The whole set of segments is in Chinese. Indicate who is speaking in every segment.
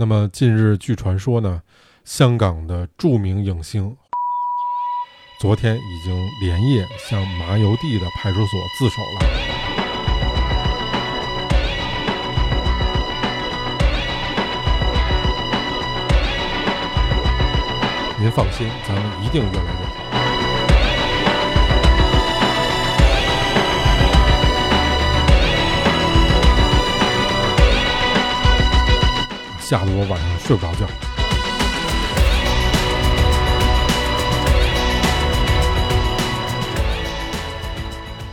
Speaker 1: 那么近日据传说呢，香港的著名影星昨天已经连夜向麻油地的派出所自首了。您放心，咱们一定越来吓得我晚上睡不着觉。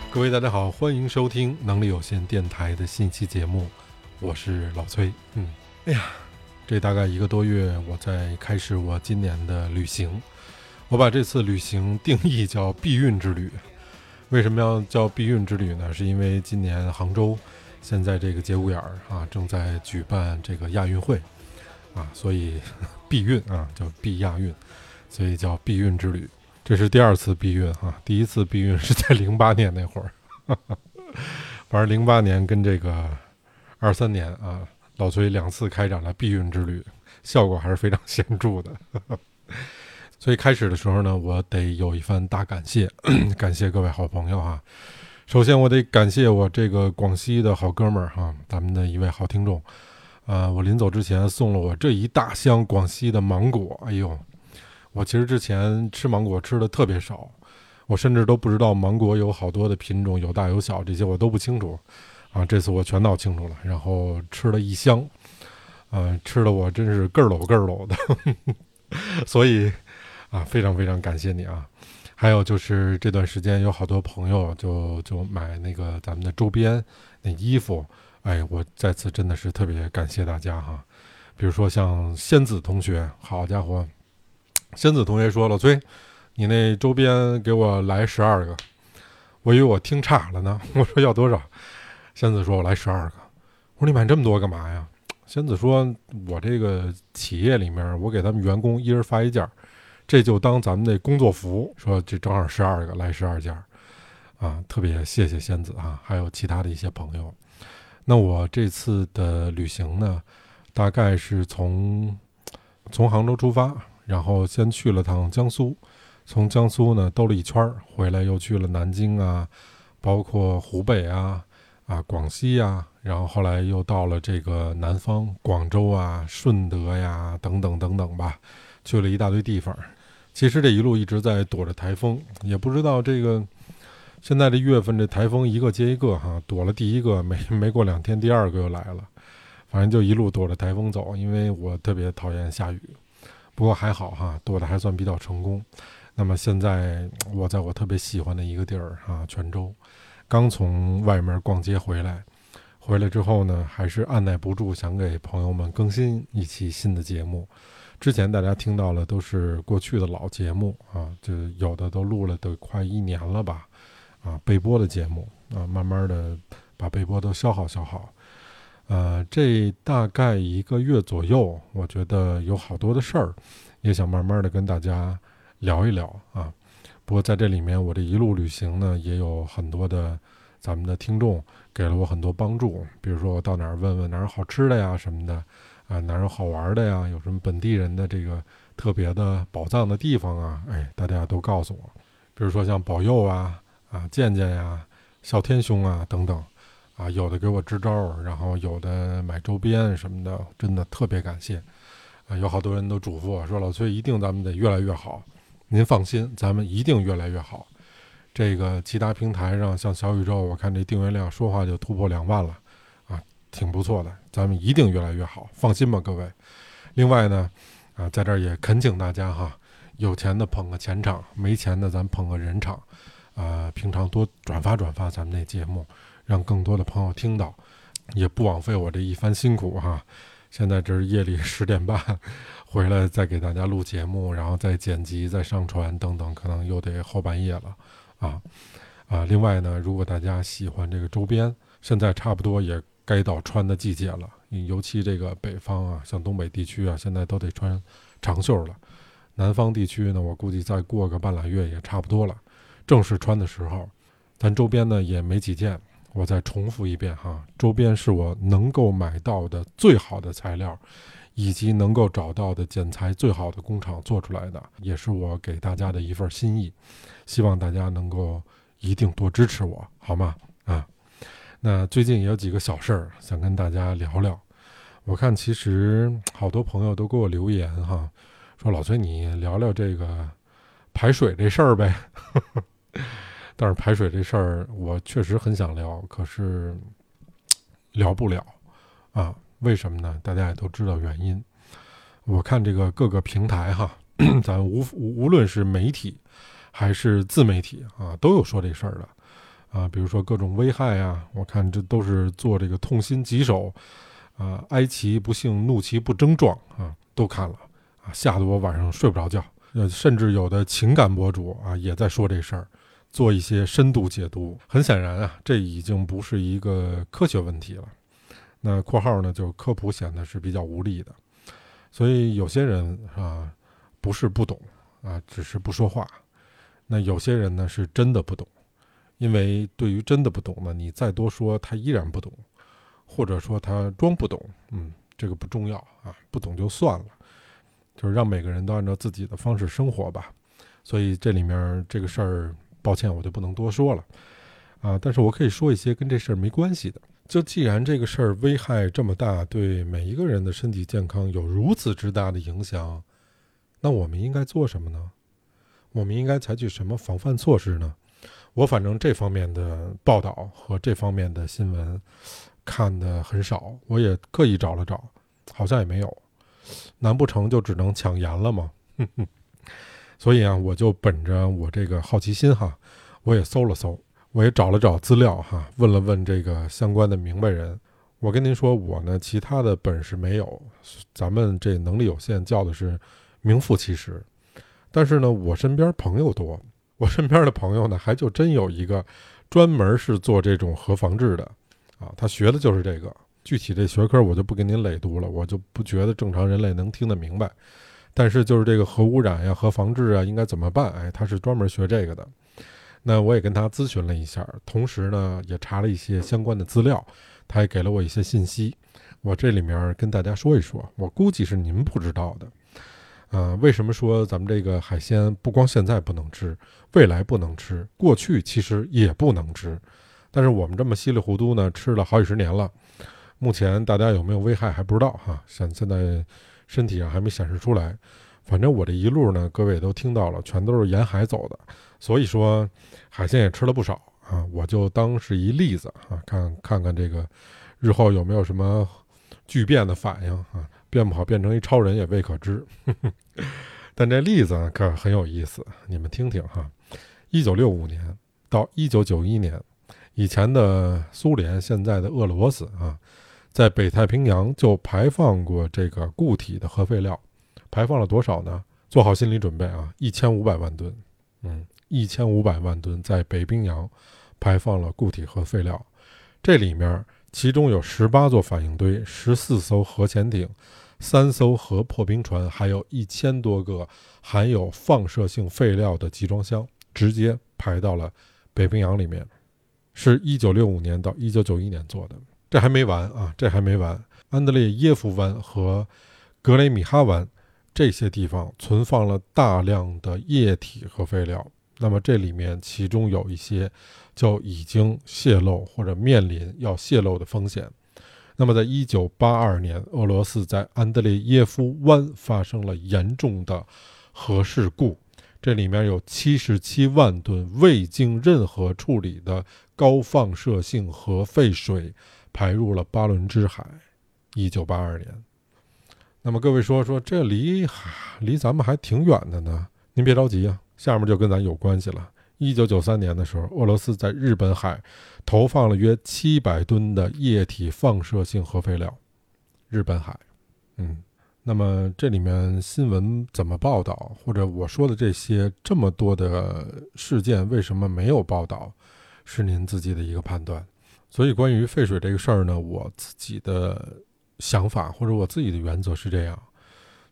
Speaker 1: 各位大家好，欢迎收听能力有限电台的信息节目，我是老崔。嗯，哎呀，这大概一个多月，我在开始我今年的旅行。我把这次旅行定义叫避孕之旅。为什么要叫避孕之旅呢？是因为今年杭州。现在这个节骨眼儿啊，正在举办这个亚运会，啊，所以 避孕啊叫避亚运，所以叫避孕之旅。这是第二次避孕哈，第一次避孕是在零八年那会儿，反正零八年跟这个二三年啊，老崔两次开展了避孕之旅，效果还是非常显著的。所以开始的时候呢，我得有一番大感谢，感谢各位好朋友哈。首先，我得感谢我这个广西的好哥们儿哈，咱们的一位好听众，呃，我临走之前送了我这一大箱广西的芒果。哎呦，我其实之前吃芒果吃的特别少，我甚至都不知道芒果有好多的品种，有大有小，这些我都不清楚。啊，这次我全闹清楚了，然后吃了一箱，呃，吃的我真是个儿搂个儿搂的，所以 啊，非常非常感谢你啊。还有就是这段时间有好多朋友就就买那个咱们的周边那衣服，哎，我再次真的是特别感谢大家哈。比如说像仙子同学，好家伙，仙子同学说了，崔，你那周边给我来十二个，我以为我听岔了呢。我说要多少？仙子说我来十二个。我说你买这么多干嘛呀？仙子说，我这个企业里面，我给他们员工一人发一件儿。这就当咱们那工作服，说这正好十二个来十二件儿，啊，特别谢谢仙子啊，还有其他的一些朋友。那我这次的旅行呢，大概是从从杭州出发，然后先去了趟江苏，从江苏呢兜了一圈儿，回来又去了南京啊，包括湖北啊，啊广西呀，然后后来又到了这个南方广州啊、顺德呀等等等等吧，去了一大堆地方。其实这一路一直在躲着台风，也不知道这个现在这月份这台风一个接一个哈，躲了第一个没没过两天，第二个又来了，反正就一路躲着台风走。因为我特别讨厌下雨，不过还好哈，躲得还算比较成功。那么现在我在我特别喜欢的一个地儿哈，泉州，刚从外面逛街回来，回来之后呢，还是按耐不住想给朋友们更新一期新的节目。之前大家听到了都是过去的老节目啊，就有的都录了都快一年了吧，啊，备播的节目啊，慢慢的把备播都消耗消耗，呃，这大概一个月左右，我觉得有好多的事儿，也想慢慢的跟大家聊一聊啊。不过在这里面，我这一路旅行呢，也有很多的咱们的听众给了我很多帮助，比如说我到哪儿问问哪儿好吃的呀什么的。啊，哪儿有好玩的呀？有什么本地人的这个特别的宝藏的地方啊？哎，大家都告诉我。比如说像保佑啊、啊健健呀、哮天兄啊等等，啊，有的给我支招，然后有的买周边什么的，真的特别感谢。啊，有好多人都嘱咐我说：“老崔，一定咱们得越来越好。”您放心，咱们一定越来越好。这个其他平台上，像小宇宙，我看这订阅量说话就突破两万了。啊挺不错的，咱们一定越来越好，放心吧，各位。另外呢，啊，在这儿也恳请大家哈，有钱的捧个钱场，没钱的咱捧个人场，啊，平常多转发转发咱们那节目，让更多的朋友听到，也不枉费我这一番辛苦哈。现在这是夜里十点半，回来再给大家录节目，然后再剪辑、再上传等等，可能又得后半夜了，啊啊。另外呢，如果大家喜欢这个周边，现在差不多也。该到穿的季节了，尤其这个北方啊，像东北地区啊，现在都得穿长袖了。南方地区呢，我估计再过个半拉月也差不多了，正式穿的时候。咱周边呢也没几件，我再重复一遍哈，周边是我能够买到的最好的材料，以及能够找到的剪裁最好的工厂做出来的，也是我给大家的一份心意。希望大家能够一定多支持我，好吗？啊，那最近也有几个小事儿想跟大家聊聊。我看其实好多朋友都给我留言哈，说老崔你聊聊这个排水这事儿呗。但是排水这事儿我确实很想聊，可是聊不了啊？为什么呢？大家也都知道原因。我看这个各个平台哈，咱无无无论是媒体还是自媒体啊，都有说这事儿的啊。比如说各种危害啊，我看这都是做这个痛心疾首。啊，哀其不幸，怒其不争状啊，都看了啊，吓得我晚上睡不着觉。呃，甚至有的情感博主啊，也在说这事儿，做一些深度解读。很显然啊，这已经不是一个科学问题了。那括号呢，就科普显得是比较无力的。所以有些人啊，不是不懂啊，只是不说话。那有些人呢，是真的不懂，因为对于真的不懂呢，你再多说，他依然不懂。或者说他装不懂，嗯，这个不重要啊，不懂就算了，就是让每个人都按照自己的方式生活吧。所以这里面这个事儿，抱歉，我就不能多说了啊。但是我可以说一些跟这事儿没关系的。就既然这个事儿危害这么大，对每一个人的身体健康有如此之大的影响，那我们应该做什么呢？我们应该采取什么防范措施呢？我反正这方面的报道和这方面的新闻。看的很少，我也刻意找了找，好像也没有。难不成就只能抢盐了吗？所以啊，我就本着我这个好奇心哈，我也搜了搜，我也找了找资料哈，问了问这个相关的明白人。我跟您说，我呢其他的本事没有，咱们这能力有限，叫的是名副其实。但是呢，我身边朋友多，我身边的朋友呢，还就真有一个专门是做这种核防治的。啊，他学的就是这个，具体这学科我就不给您累读了，我就不觉得正常人类能听得明白。但是就是这个核污染呀、核防治啊，应该怎么办？哎，他是专门学这个的。那我也跟他咨询了一下，同时呢也查了一些相关的资料，他也给了我一些信息。我这里面跟大家说一说，我估计是您不知道的。呃，为什么说咱们这个海鲜不光现在不能吃，未来不能吃，过去其实也不能吃？但是我们这么稀里糊涂呢，吃了好几十年了，目前大家有没有危害还不知道哈，现现在身体上还没显示出来。反正我这一路呢，各位都听到了，全都是沿海走的，所以说海鲜也吃了不少啊。我就当是一例子啊，看看看这个日后有没有什么巨变的反应啊，变不好变成一超人也未可知。但这例子可很有意思，你们听听哈。一九六五年到一九九一年。以前的苏联，现在的俄罗斯啊，在北太平洋就排放过这个固体的核废料，排放了多少呢？做好心理准备啊，一千五百万吨，嗯，一千五百万吨在北冰洋排放了固体核废料。这里面其中有十八座反应堆，十四艘核潜艇，三艘核破冰船，还有一千多个含有放射性废料的集装箱，直接排到了北冰洋里面。是一九六五年到一九九一年做的，这还没完啊！这还没完，安德烈耶夫湾和格雷米哈湾这些地方存放了大量的液体核废料，那么这里面其中有一些就已经泄漏或者面临要泄漏的风险。那么在一九八二年，俄罗斯在安德烈耶夫湾发生了严重的核事故。这里面有七十七万吨未经任何处理的高放射性核废水排入了巴伦支海。一九八二年，那么各位说说，这离离咱们还挺远的呢。您别着急啊，下面就跟咱有关系了。一九九三年的时候，俄罗斯在日本海投放了约七百吨的液体放射性核废料。日本海，嗯。那么这里面新闻怎么报道，或者我说的这些这么多的事件为什么没有报道，是您自己的一个判断。所以关于废水这个事儿呢，我自己的想法或者我自己的原则是这样：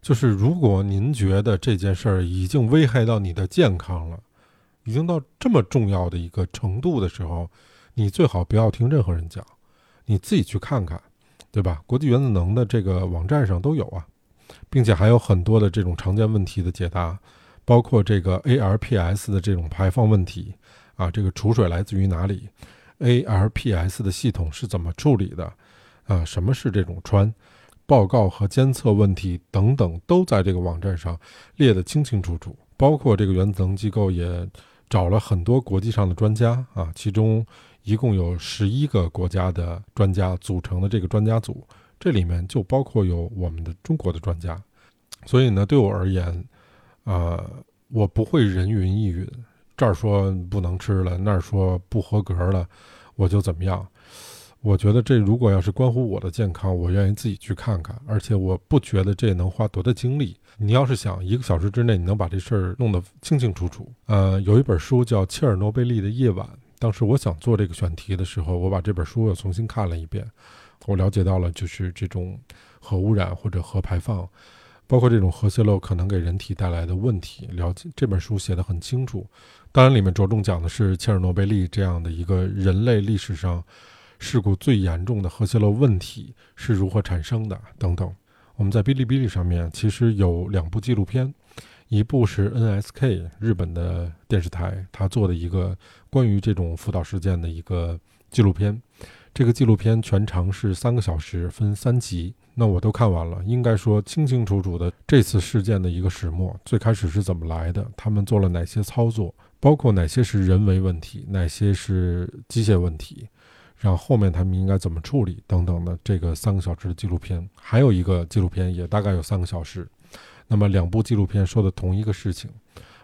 Speaker 1: 就是如果您觉得这件事儿已经危害到你的健康了，已经到这么重要的一个程度的时候，你最好不要听任何人讲，你自己去看看，对吧？国际原子能的这个网站上都有啊。并且还有很多的这种常见问题的解答，包括这个 ARPS 的这种排放问题啊，这个储水来自于哪里，ARPS 的系统是怎么处理的？啊，什么是这种穿？报告和监测问题等等，都在这个网站上列得清清楚楚。包括这个原子能机构也找了很多国际上的专家啊，其中一共有十一个国家的专家组成的这个专家组，这里面就包括有我们的中国的专家。所以呢，对我而言，啊，我不会人云亦云，这儿说不能吃了，那儿说不合格了，我就怎么样。我觉得这如果要是关乎我的健康，我愿意自己去看看，而且我不觉得这能花多大精力。你要是想一个小时之内你能把这事儿弄得清清楚楚，呃，有一本书叫《切尔诺贝利的夜晚》，当时我想做这个选题的时候，我把这本书又重新看了一遍，我了解到了就是这种核污染或者核排放，包括这种核泄漏可能给人体带来的问题，了解这本书写得很清楚。当然，里面着重讲的是切尔诺贝利这样的一个人类历史上。事故最严重的核泄漏问题是如何产生的？等等，我们在哔哩哔哩上面其实有两部纪录片，一部是 NSK 日本的电视台他做的一个关于这种福岛事件的一个纪录片，这个纪录片全长是三个小时，分三集，那我都看完了，应该说清清楚楚的这次事件的一个始末，最开始是怎么来的，他们做了哪些操作，包括哪些是人为问题，哪些是机械问题。然后后面他们应该怎么处理等等的这个三个小时的纪录片，还有一个纪录片也大概有三个小时。那么两部纪录片说的同一个事情，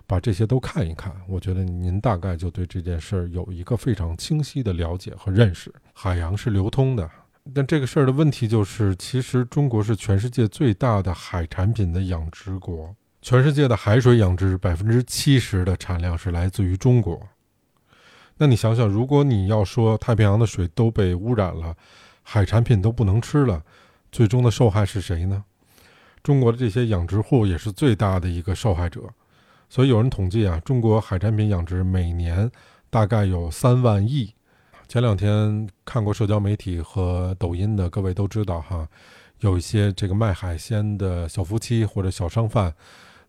Speaker 1: 把这些都看一看，我觉得您大概就对这件事儿有一个非常清晰的了解和认识。海洋是流通的，但这个事儿的问题就是，其实中国是全世界最大的海产品的养殖国，全世界的海水养殖百分之七十的产量是来自于中国。那你想想，如果你要说太平洋的水都被污染了，海产品都不能吃了，最终的受害是谁呢？中国的这些养殖户也是最大的一个受害者。所以有人统计啊，中国海产品养殖每年大概有三万亿。前两天看过社交媒体和抖音的各位都知道哈，有一些这个卖海鲜的小夫妻或者小商贩，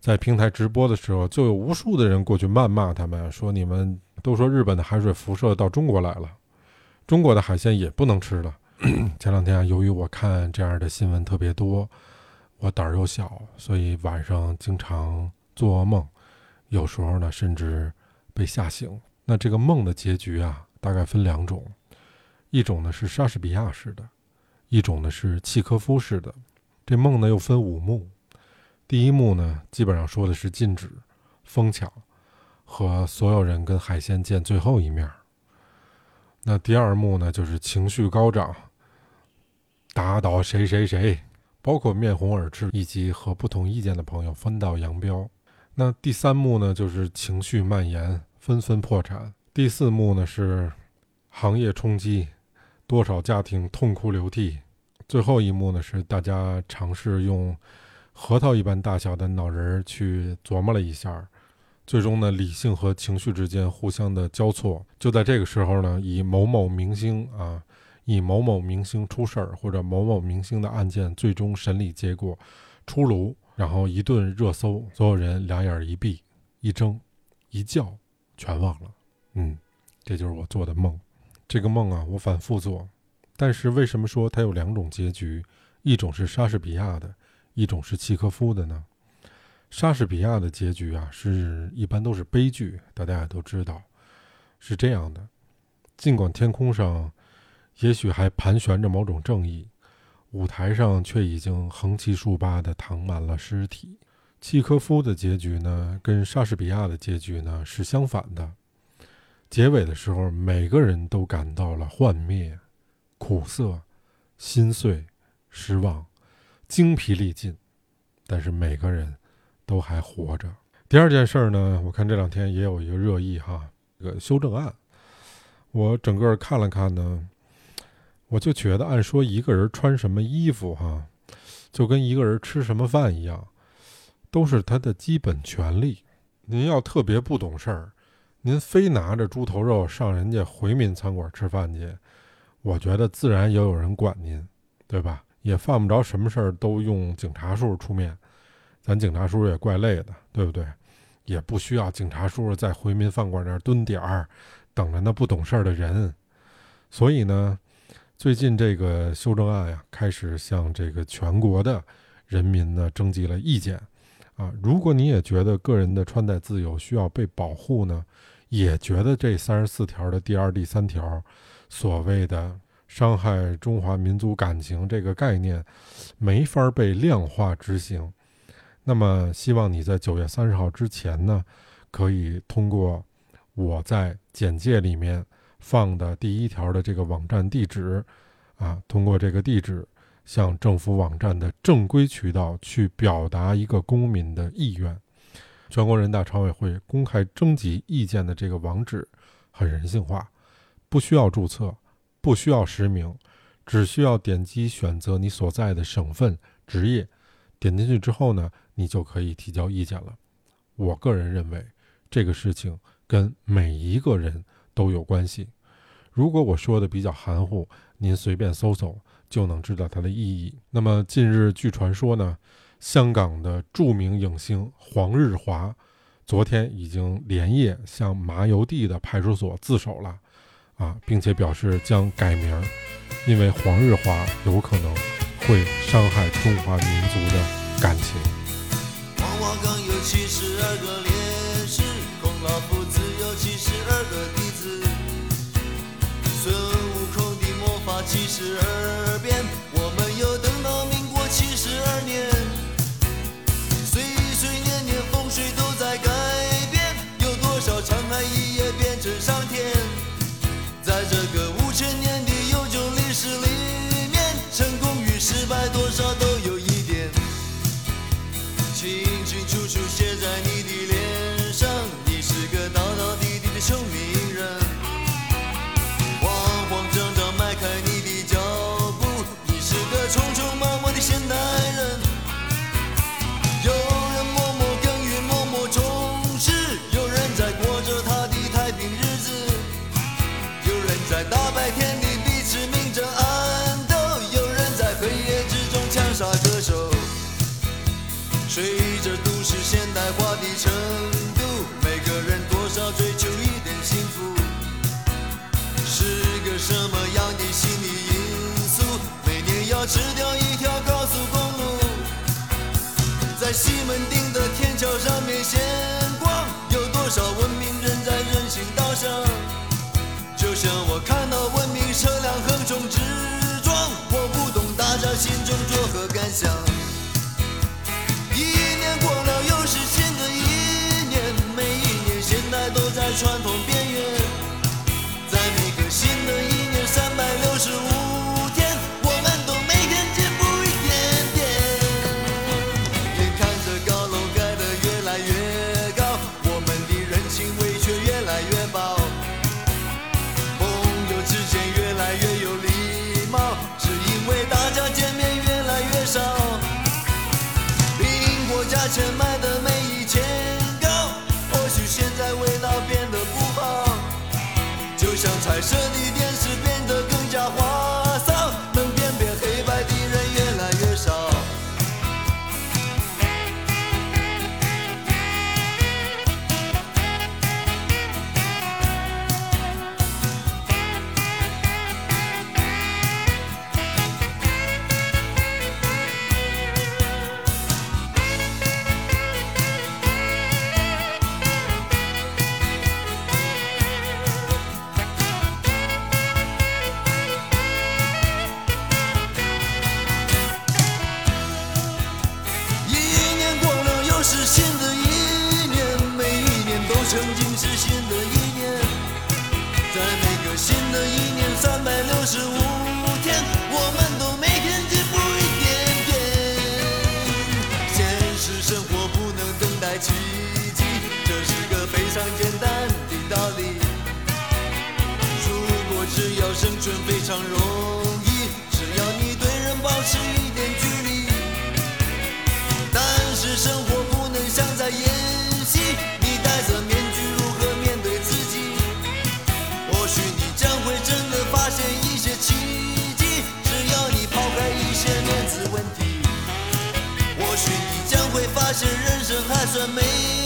Speaker 1: 在平台直播的时候，就有无数的人过去谩骂他们，说你们。都说日本的海水辐射到中国来了，中国的海鲜也不能吃了。前两天啊，由于我看这样的新闻特别多，我胆儿又小，所以晚上经常做噩梦，有时候呢甚至被吓醒。那这个梦的结局啊，大概分两种，一种呢是莎士比亚式的，一种呢是契科夫式的。这梦呢又分五幕，第一幕呢基本上说的是禁止、疯抢。和所有人跟海鲜见最后一面。那第二幕呢，就是情绪高涨，打倒谁谁谁，包括面红耳赤以及和不同意见的朋友分道扬镳。那第三幕呢，就是情绪蔓延，纷纷破产。第四幕呢，是行业冲击，多少家庭痛哭流涕。最后一幕呢，是大家尝试用核桃一般大小的脑仁去琢磨了一下。最终呢，理性和情绪之间互相的交错。就在这个时候呢，以某某明星啊，以某某明星出事儿，或者某某明星的案件最终审理结果出炉，然后一顿热搜，所有人两眼一闭，一睁，一觉，全忘了。嗯，这就是我做的梦。这个梦啊，我反复做。但是为什么说它有两种结局？一种是莎士比亚的，一种是契诃夫的呢？莎士比亚的结局啊，是一般都是悲剧，大家也都知道，是这样的。尽管天空上也许还盘旋着某种正义，舞台上却已经横七竖八的躺满了尸体。契科夫的结局呢，跟莎士比亚的结局呢是相反的。结尾的时候，每个人都感到了幻灭、苦涩、心碎、失望、精疲力尽，但是每个人。都还活着。第二件事儿呢，我看这两天也有一个热议哈，这个修正案。我整个看了看呢，我就觉得，按说一个人穿什么衣服哈，就跟一个人吃什么饭一样，都是他的基本权利。您要特别不懂事儿，您非拿着猪头肉上人家回民餐馆吃饭去，我觉得自然也有人管您，对吧？也犯不着什么事儿都用警察叔叔出面，咱警察叔叔也怪累的，对不对？也不需要警察叔叔在回民饭馆那儿蹲点儿，等着那不懂事儿的人。所以呢，最近这个修正案呀，开始向这个全国的人民呢征集了意见。啊，如果你也觉得个人的穿戴自由需要被保护呢，也觉得这三十四条的第二、第三条所谓的伤害中华民族感情这个概念没法被量化执行，那么希望你在九月三十号之前呢，可以通过我在简介里面放的第一条的这个网站地址，啊，通过这个地址。向政府网站的正规渠道去表达一个公民的意愿。全国人大常委会公开征集意见的这个网址很人性化，不需要注册，不需要实名，只需要点击选择你所在的省份、职业，点进去之后呢，你就可以提交意见了。我个人认为，这个事情跟每一个人都有关系。如果我说的比较含糊，您随便搜搜。就能知道它的意义。那么近日，据传说呢，香港的著名影星黄日华，昨天已经连夜向麻油地的派出所自首了，啊，并且表示将改名，因为黄日华有可能会伤害中华民族的感情。
Speaker 2: 有七十二个烈士，孔老夫子有七十二个弟子，孙悟空的魔法七十二变，我们又等到民国七十二年，岁岁年年风水都。随着都市现代化的程度，每个人多少追求一点幸福，是个什么样的心理因素？每年要吃掉一条高速公路，在西门町的天桥上面闲逛，有多少文明人在人行道上？就像我看到文明车辆横冲直撞，我不懂大家心中作何感想。淡的道理如果只要生存非常容易只要你对人保持一点距离但是生活不能像在演戏你戴着面具如何面对自己或许你将会真的发现一些奇迹只要你抛开一些面子问题。或许你将会发现人生还算美。